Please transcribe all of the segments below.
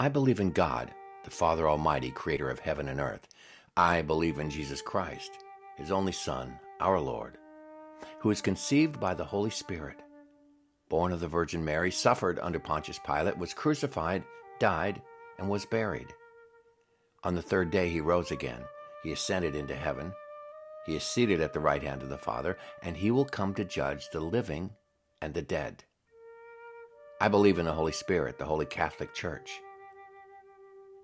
I believe in God, the Father Almighty, creator of heaven and earth. I believe in Jesus Christ, his only Son, our Lord, who was conceived by the Holy Spirit, born of the Virgin Mary, suffered under Pontius Pilate, was crucified, died, and was buried. On the third day he rose again. He ascended into heaven. He is seated at the right hand of the Father, and he will come to judge the living and the dead. I believe in the Holy Spirit, the Holy Catholic Church,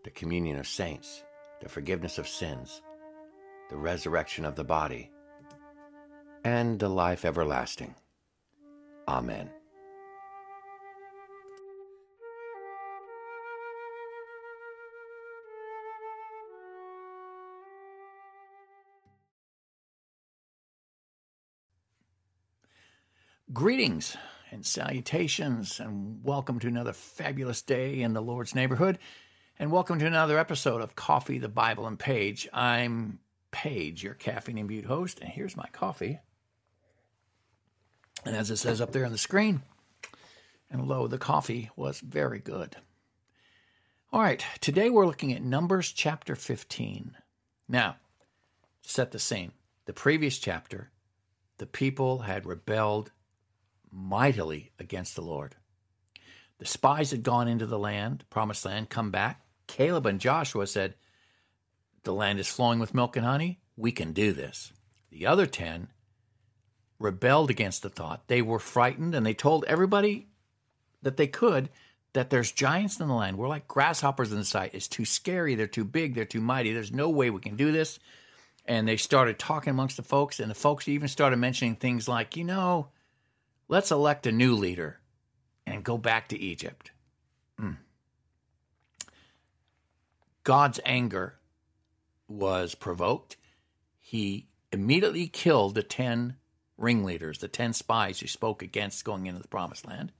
the communion of saints, the forgiveness of sins, the resurrection of the body, and the life everlasting. Amen. Greetings and salutations, and welcome to another fabulous day in the Lord's neighborhood, and welcome to another episode of Coffee, the Bible, and Paige. I'm Paige, your caffeine imbued host, and here's my coffee. And as it says up there on the screen, and lo, the coffee was very good. All right, today we're looking at Numbers chapter 15. Now, set the scene. The previous chapter, the people had rebelled mightily against the Lord. The spies had gone into the land, promised land, come back. Caleb and Joshua said, The land is flowing with milk and honey. We can do this. The other 10 rebelled against the thought. They were frightened and they told everybody that they could that there's giants in the land. We're like grasshoppers in the sight. It's too scary. They're too big. They're too mighty. There's no way we can do this. And they started talking amongst the folks, and the folks even started mentioning things like, you know, Let's elect a new leader and go back to Egypt. Mm. God's anger was provoked. He immediately killed the 10 ringleaders, the 10 spies who spoke against going into the promised land.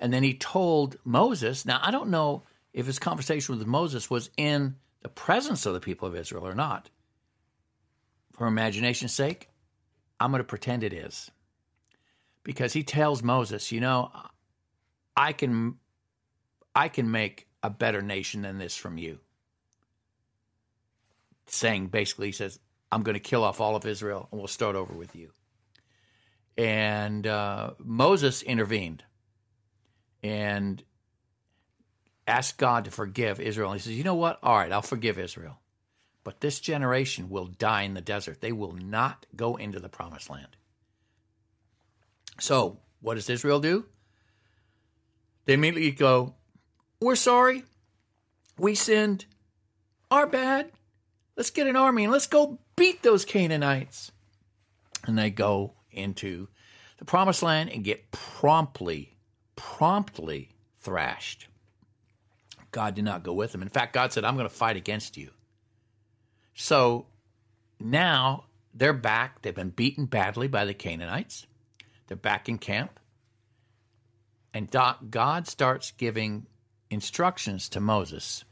And then he told Moses, now I don't know if his conversation with Moses was in the presence of the people of Israel or not. For imagination's sake, I'm going to pretend it is because he tells Moses, you know, I can I can make a better nation than this from you. Saying basically, he says, I'm going to kill off all of Israel and we'll start over with you. And uh, Moses intervened and asked God to forgive Israel. And he says, You know what? All right, I'll forgive Israel. But this generation will die in the desert. They will not go into the promised land. So, what does Israel do? They immediately go, We're sorry. We sinned. Our bad. Let's get an army and let's go beat those Canaanites. And they go into the promised land and get promptly, promptly thrashed. God did not go with them. In fact, God said, I'm going to fight against you. So now they're back. They've been beaten badly by the Canaanites. They're back in camp. And God starts giving instructions to Moses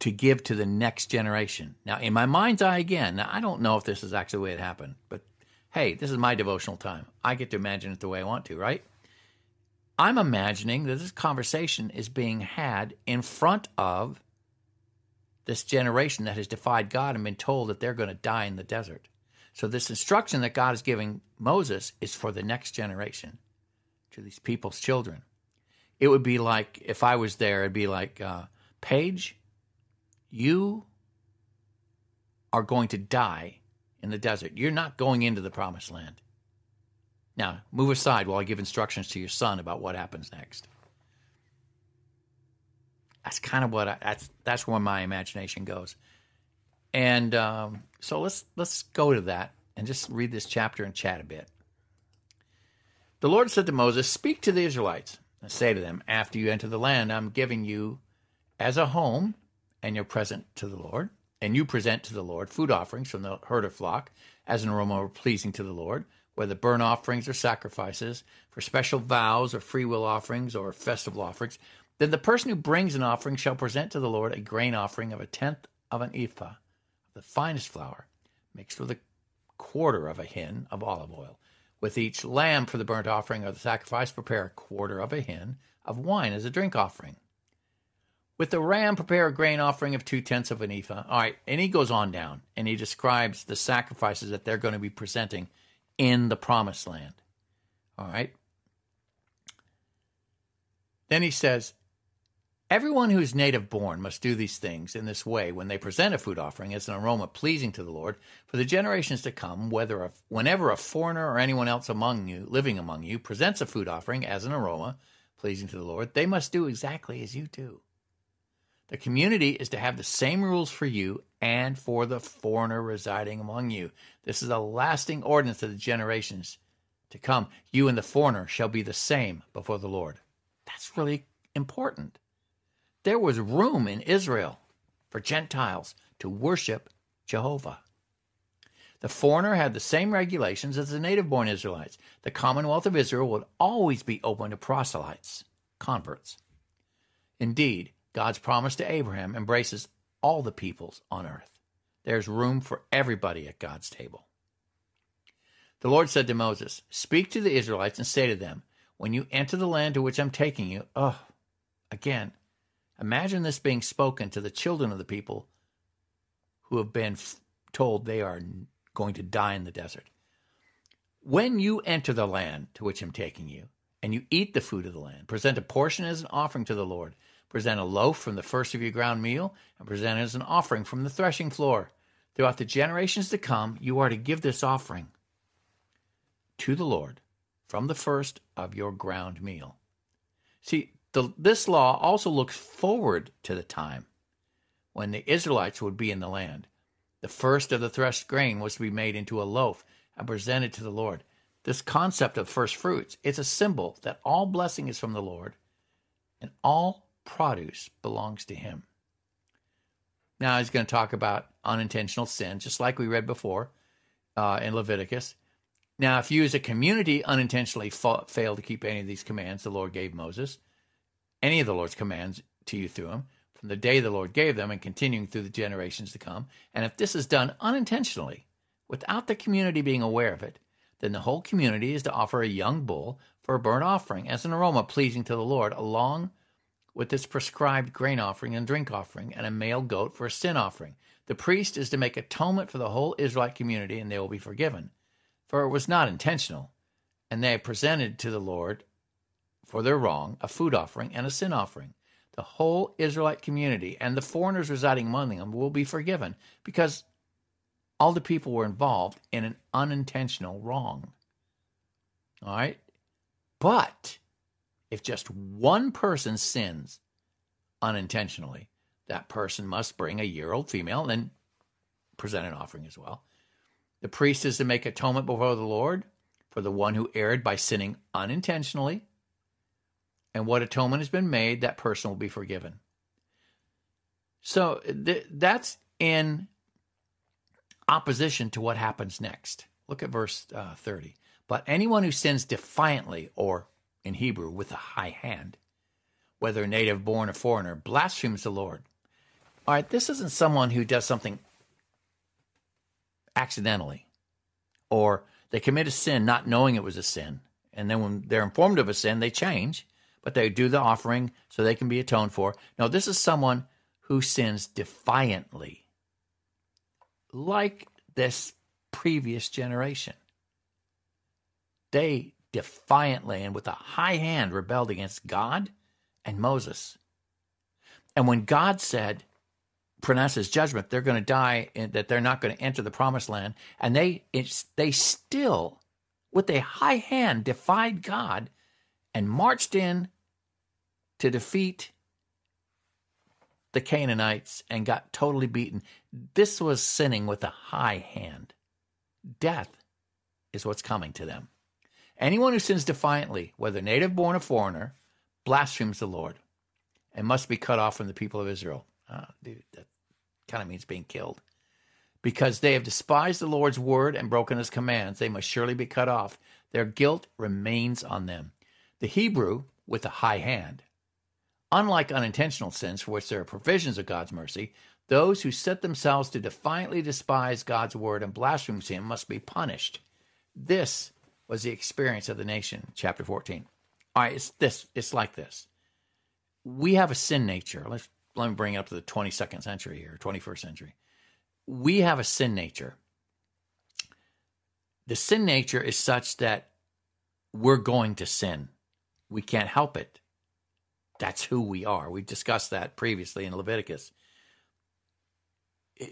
to give to the next generation. Now, in my mind's eye again, now I don't know if this is actually the way it happened, but hey, this is my devotional time. I get to imagine it the way I want to, right? I'm imagining that this conversation is being had in front of this generation that has defied God and been told that they're going to die in the desert. So, this instruction that God is giving Moses is for the next generation, to these people's children. It would be like, if I was there, it'd be like, uh, Paige, you are going to die in the desert. You're not going into the promised land. Now, move aside while I give instructions to your son about what happens next. That's kind of what I, that's that's where my imagination goes. And um, so let's let's go to that and just read this chapter and chat a bit. The Lord said to Moses, "Speak to the Israelites and say to them, after you enter the land I'm giving you as a home, and you're present to the Lord, and you present to the Lord food offerings from the herd or flock as an aroma pleasing to the Lord." whether burnt offerings or sacrifices, for special vows or free will offerings or festival offerings, then the person who brings an offering shall present to the Lord a grain offering of a tenth of an ephah of the finest flour, mixed with a quarter of a hin of olive oil, With each lamb for the burnt offering or the sacrifice, prepare a quarter of a hin of wine as a drink offering. With the ram, prepare a grain offering of two tenths of an ephah. All right, and he goes on down and he describes the sacrifices that they're going to be presenting in the promised land. All right. Then he says, Everyone who is native born must do these things in this way when they present a food offering as an aroma pleasing to the Lord for the generations to come, whether a, whenever a foreigner or anyone else among you, living among you, presents a food offering as an aroma pleasing to the Lord, they must do exactly as you do. The community is to have the same rules for you and for the foreigner residing among you. This is a lasting ordinance of the generations to come. You and the foreigner shall be the same before the Lord. That's really important. There was room in Israel for Gentiles to worship Jehovah. The foreigner had the same regulations as the native born Israelites. The Commonwealth of Israel would always be open to proselytes, converts. Indeed, God's promise to Abraham embraces all the peoples on earth. There's room for everybody at God's table. The Lord said to Moses, Speak to the Israelites and say to them, When you enter the land to which I'm taking you, oh, again, imagine this being spoken to the children of the people who have been told they are going to die in the desert. When you enter the land to which I'm taking you, and you eat the food of the land, present a portion as an offering to the Lord. Present a loaf from the first of your ground meal, and present it as an offering from the threshing floor. Throughout the generations to come, you are to give this offering to the Lord from the first of your ground meal. See, the, this law also looks forward to the time when the Israelites would be in the land. The first of the threshed grain was to be made into a loaf and presented to the Lord. This concept of first fruits, it's a symbol that all blessing is from the Lord and all produce belongs to him. Now he's going to talk about unintentional sin, just like we read before uh, in Leviticus. Now, if you as a community unintentionally fa- fail to keep any of these commands the Lord gave Moses, any of the Lord's commands to you through him, from the day the Lord gave them and continuing through the generations to come, and if this is done unintentionally, without the community being aware of it, then the whole community is to offer a young bull for a burnt offering as an aroma pleasing to the Lord, along with its prescribed grain offering and drink offering, and a male goat for a sin offering. The priest is to make atonement for the whole Israelite community, and they will be forgiven. For it was not intentional, and they presented to the Lord for their wrong a food offering and a sin offering. The whole Israelite community and the foreigners residing among them will be forgiven because all the people were involved in an unintentional wrong. All right? But if just one person sins unintentionally, that person must bring a year old female and present an offering as well. The priest is to make atonement before the Lord for the one who erred by sinning unintentionally. And what atonement has been made, that person will be forgiven. So th- that's in opposition to what happens next. Look at verse uh, 30. But anyone who sins defiantly or in Hebrew with a high hand, whether native born or foreigner, blasphemes the Lord. All right, this isn't someone who does something accidentally or they commit a sin not knowing it was a sin. And then when they're informed of a sin, they change, but they do the offering so they can be atoned for. No, this is someone who sins defiantly, like this previous generation. They defiantly and with a high hand rebelled against God and Moses. And when God said, pronounces judgment, they're going to die, and that they're not going to enter the promised land, and they they still, with a high hand, defied God and marched in to defeat the Canaanites and got totally beaten. This was sinning with a high hand. Death is what's coming to them. Anyone who sins defiantly, whether native born or foreigner, blasphemes the Lord and must be cut off from the people of Israel. Oh, dude, that kind of means being killed. Because they have despised the Lord's word and broken his commands, they must surely be cut off. Their guilt remains on them. The Hebrew, with a high hand, unlike unintentional sins for which there are provisions of God's mercy, those who set themselves to defiantly despise God's word and blaspheme him must be punished. This was the experience of the nation, chapter 14. All right, it's this, it's like this. We have a sin nature. Let's let me bring it up to the 22nd century here, 21st century. We have a sin nature. The sin nature is such that we're going to sin. We can't help it. That's who we are. We've discussed that previously in Leviticus.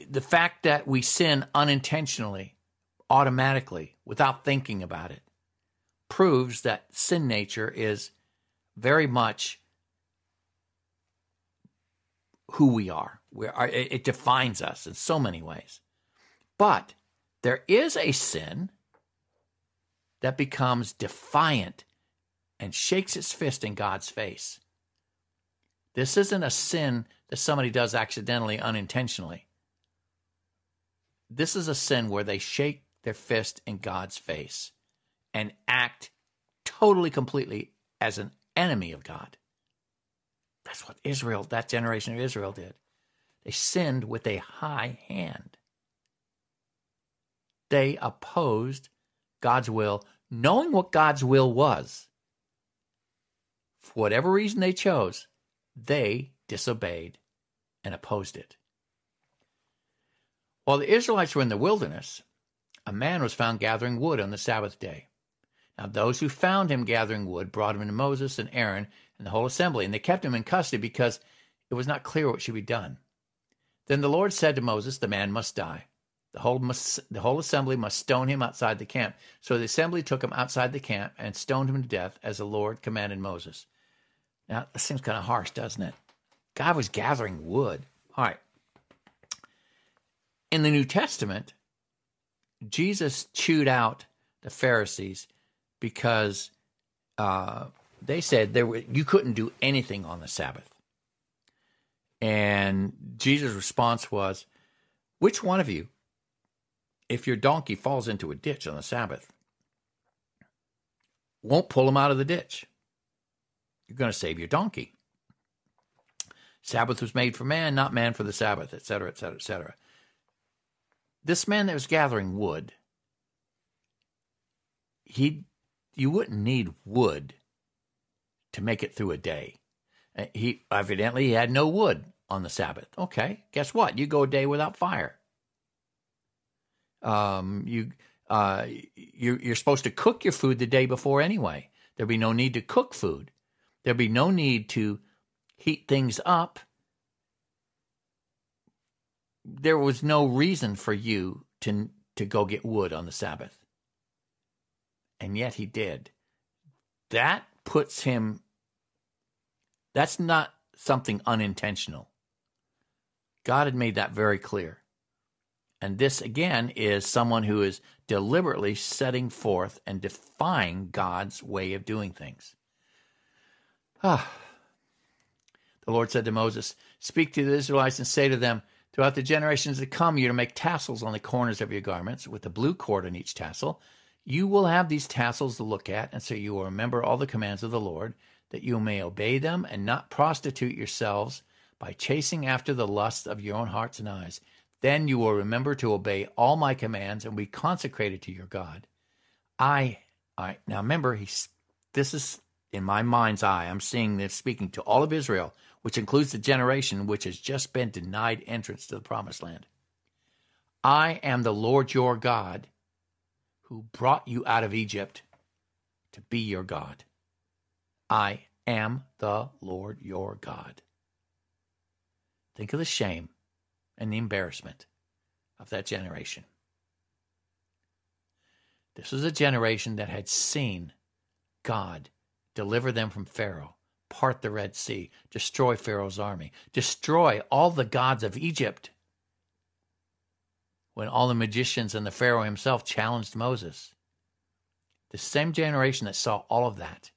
The fact that we sin unintentionally, automatically, without thinking about it, proves that sin nature is very much who we are. We are it defines us in so many ways. But there is a sin that becomes defiant and shakes its fist in God's face. This isn't a sin that somebody does accidentally, unintentionally. This is a sin where they shake their fist in God's face and act totally, completely as an enemy of God. That's what Israel, that generation of Israel did. They sinned with a high hand. They opposed God's will, knowing what God's will was. For whatever reason they chose, they disobeyed and opposed it. While the Israelites were in the wilderness, a man was found gathering wood on the Sabbath day. Now, those who found him gathering wood brought him to Moses and Aaron and the whole assembly, and they kept him in custody because it was not clear what should be done. Then the Lord said to Moses, The man must die. The whole, must, the whole assembly must stone him outside the camp. So the assembly took him outside the camp and stoned him to death as the Lord commanded Moses. Now, that seems kind of harsh, doesn't it? God was gathering wood. All right. In the New Testament, Jesus chewed out the Pharisees because uh, they said there were, you couldn't do anything on the Sabbath. And Jesus' response was, Which one of you, if your donkey falls into a ditch on the Sabbath, won't pull him out of the ditch? You're going to save your donkey. Sabbath was made for man, not man for the Sabbath, etc., etc., etc. This man that was gathering wood, he, you wouldn't need wood to make it through a day. Uh, he evidently he had no wood on the Sabbath. Okay, guess what? You go a day without fire. Um, you uh, you you're supposed to cook your food the day before anyway. There'd be no need to cook food. There'd be no need to heat things up. There was no reason for you to to go get wood on the Sabbath. And yet he did. That puts him that's not something unintentional. God had made that very clear. And this, again, is someone who is deliberately setting forth and defying God's way of doing things. Ah. The Lord said to Moses, Speak to the Israelites and say to them, Throughout the generations to come, you're to make tassels on the corners of your garments with a blue cord on each tassel. You will have these tassels to look at, and so you will remember all the commands of the Lord, that you may obey them and not prostitute yourselves by chasing after the lusts of your own hearts and eyes. Then you will remember to obey all my commands and be consecrated to your God. I, I now remember he's this is in my mind's eye. I'm seeing this speaking to all of Israel, which includes the generation which has just been denied entrance to the promised land. I am the Lord your God who brought you out of Egypt to be your God. I am the Lord your God. Think of the shame and the embarrassment of that generation. This was a generation that had seen God deliver them from Pharaoh, part the Red Sea, destroy Pharaoh's army, destroy all the gods of Egypt. When all the magicians and the Pharaoh himself challenged Moses, the same generation that saw all of that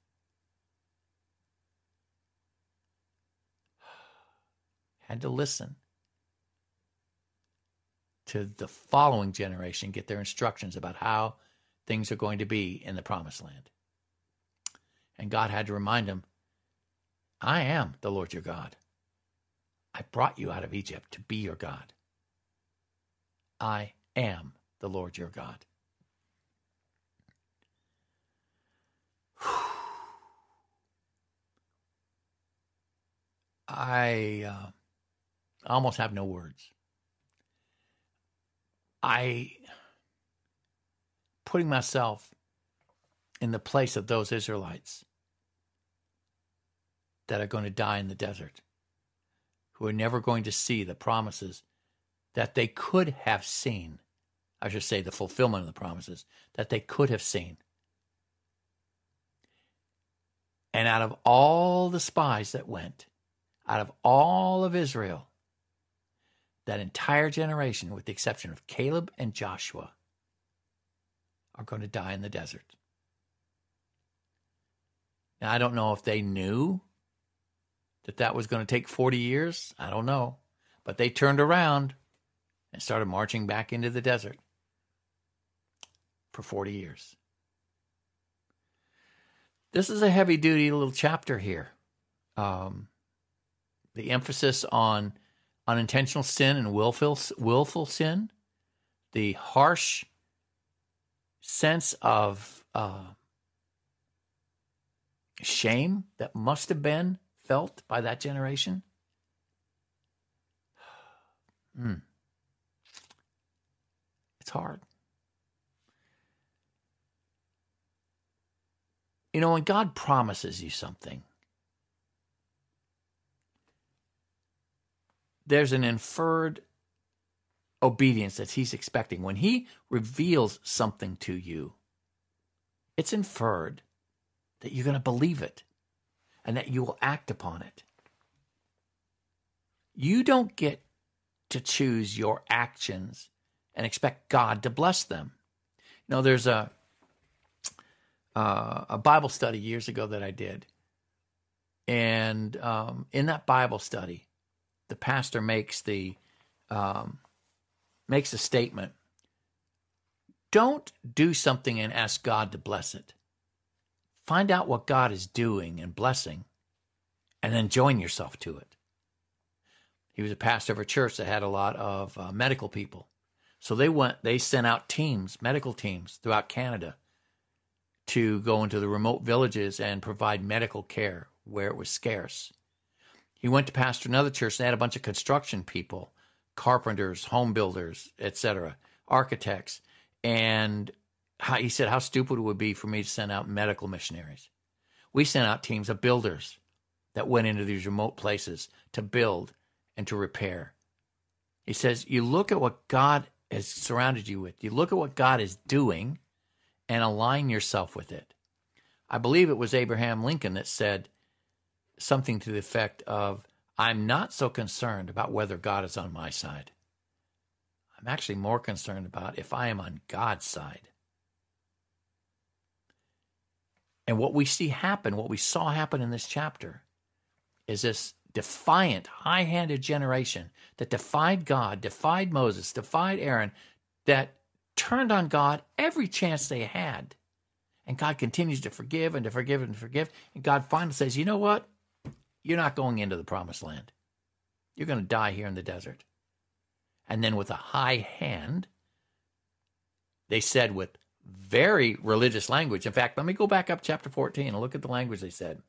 had to listen to the following generation get their instructions about how things are going to be in the promised land. And God had to remind them, I am the Lord your God. I brought you out of Egypt to be your God. I am the Lord your God. I uh, almost have no words. I putting myself in the place of those Israelites that are going to die in the desert, who are never going to see the promises that they could have seen. I should say the fulfillment of the promises that they could have seen. And out of all the spies that went, out of all of Israel, that entire generation, with the exception of Caleb and Joshua, are going to die in the desert. Now, I don't know if they knew that that was going to take 40 years. I don't know. But they turned around and started marching back into the desert for 40 years. This is a heavy duty little chapter here. Um, the emphasis on unintentional sin and willful, willful sin, the harsh sense of uh, shame that must have been felt by that generation. Mm. It's hard. You know, when God promises you something, there's an inferred obedience that he's expecting. When he reveals something to you, it's inferred that you're going to believe it and that you will act upon it. You don't get to choose your actions and expect God to bless them. You know, there's a uh, a Bible study years ago that I did, and um, in that Bible study, the pastor makes the um, makes a statement. Don't do something and ask God to bless it. Find out what God is doing and blessing, and then join yourself to it. He was a pastor of a church that had a lot of uh, medical people. So they went, they sent out teams, medical teams throughout Canada to go into the remote villages and provide medical care where it was scarce. He went to pastor another church. They had a bunch of construction people, carpenters, home builders, etc., architects, and how, he said how stupid it would be for me to send out medical missionaries. We sent out teams of builders that went into these remote places to build and to repair. He says, You look at what God has surrounded you with, you look at what God is doing and align yourself with it. I believe it was Abraham Lincoln that said something to the effect of, I'm not so concerned about whether God is on my side. I'm actually more concerned about if I am on God's side. And what we see happen, what we saw happen in this chapter, is this defiant, high handed generation that defied God, defied Moses, defied Aaron, that turned on God every chance they had. And God continues to forgive and to forgive and to forgive. And God finally says, You know what? You're not going into the promised land. You're going to die here in the desert. And then, with a high hand, they said with very religious language. In fact, let me go back up chapter 14 and look at the language they said.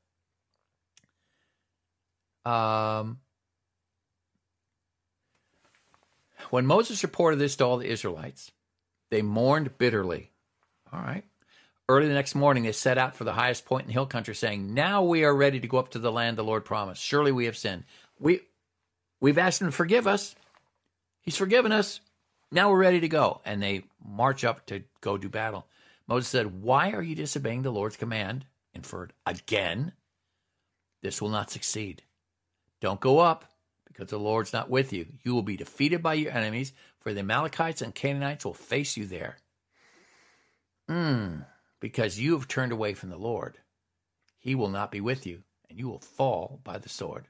Um, when Moses reported this to all the Israelites, they mourned bitterly. All right. Early the next morning, they set out for the highest point in the hill country, saying, Now we are ready to go up to the land the Lord promised. Surely we have sinned. We, we've asked him to forgive us. He's forgiven us. Now we're ready to go. And they march up to go do battle. Moses said, Why are you disobeying the Lord's command? Inferred, again. This will not succeed. Don't go up, because the Lord's not with you. You will be defeated by your enemies, for the Amalekites and Canaanites will face you there. Hmm because you have turned away from the Lord. He will not be with you, and you will fall by the sword.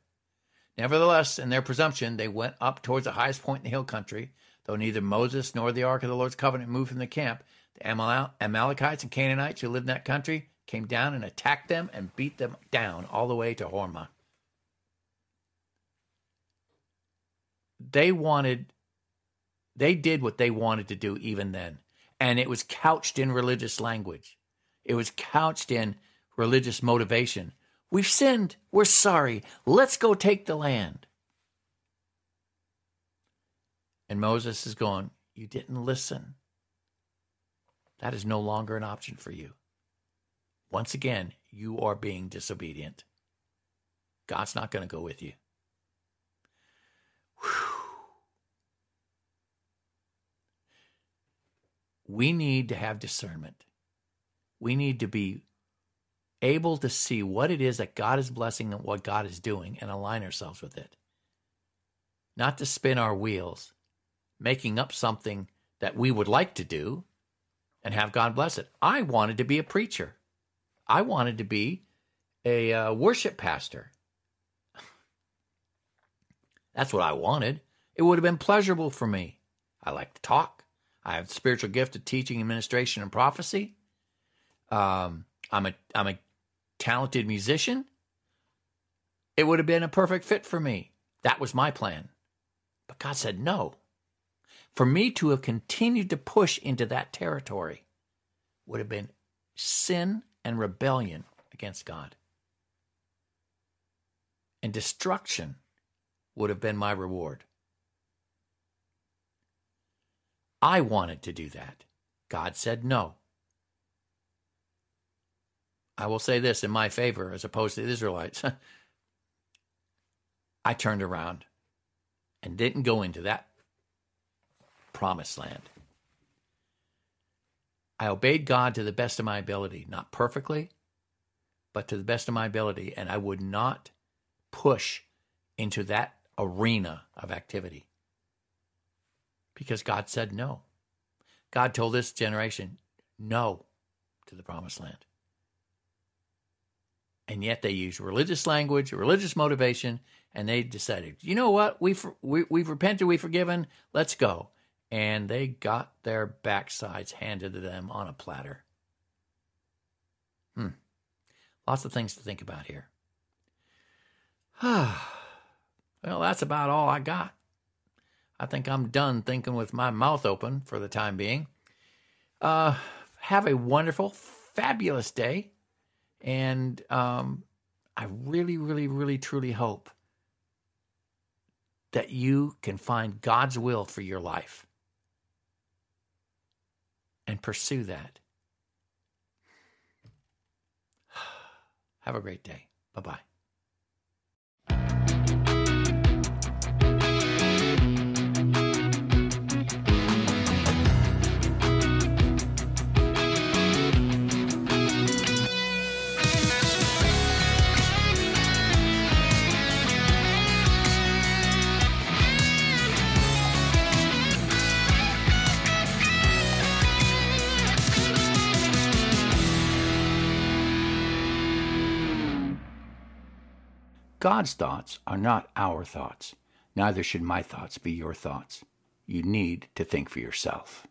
Nevertheless, in their presumption, they went up towards the highest point in the hill country. Though neither Moses nor the ark of the Lord's covenant moved from the camp, the Amal- Amalekites and Canaanites who lived in that country came down and attacked them and beat them down all the way to Hormah. They wanted, they did what they wanted to do even then and it was couched in religious language. It was couched in religious motivation. We've sinned. We're sorry. Let's go take the land. And Moses is going, You didn't listen. That is no longer an option for you. Once again, you are being disobedient. God's not going to go with you. Whew. We need to have discernment. We need to be able to see what it is that God is blessing and what God is doing and align ourselves with it. Not to spin our wheels, making up something that we would like to do and have God bless it. I wanted to be a preacher. I wanted to be a uh, worship pastor. That's what I wanted. It would have been pleasurable for me. I like to talk. I have the spiritual gift of teaching, administration, and prophecy. Um, I'm a I'm a talented musician. It would have been a perfect fit for me. That was my plan. But God said no. For me to have continued to push into that territory would have been sin and rebellion against God. And destruction would have been my reward. I wanted to do that. God said no. I will say this in my favor as opposed to the Israelites. I turned around and didn't go into that promised land. I obeyed God to the best of my ability, not perfectly, but to the best of my ability, and I would not push into that arena of activity because God said no. God told this generation no to the promised land. And yet they use religious language, religious motivation, and they decided, you know what? We've, we, have we have repented, we've forgiven, let's go and they got their backsides handed to them on a platter. Hmm. Lots of things to think about here. well, that's about all I got. I think I'm done thinking with my mouth open for the time being. Uh, have a wonderful, fabulous day. And um, I really, really, really, truly hope that you can find God's will for your life and pursue that. Have a great day. Bye bye. God's thoughts are not our thoughts. Neither should my thoughts be your thoughts. You need to think for yourself.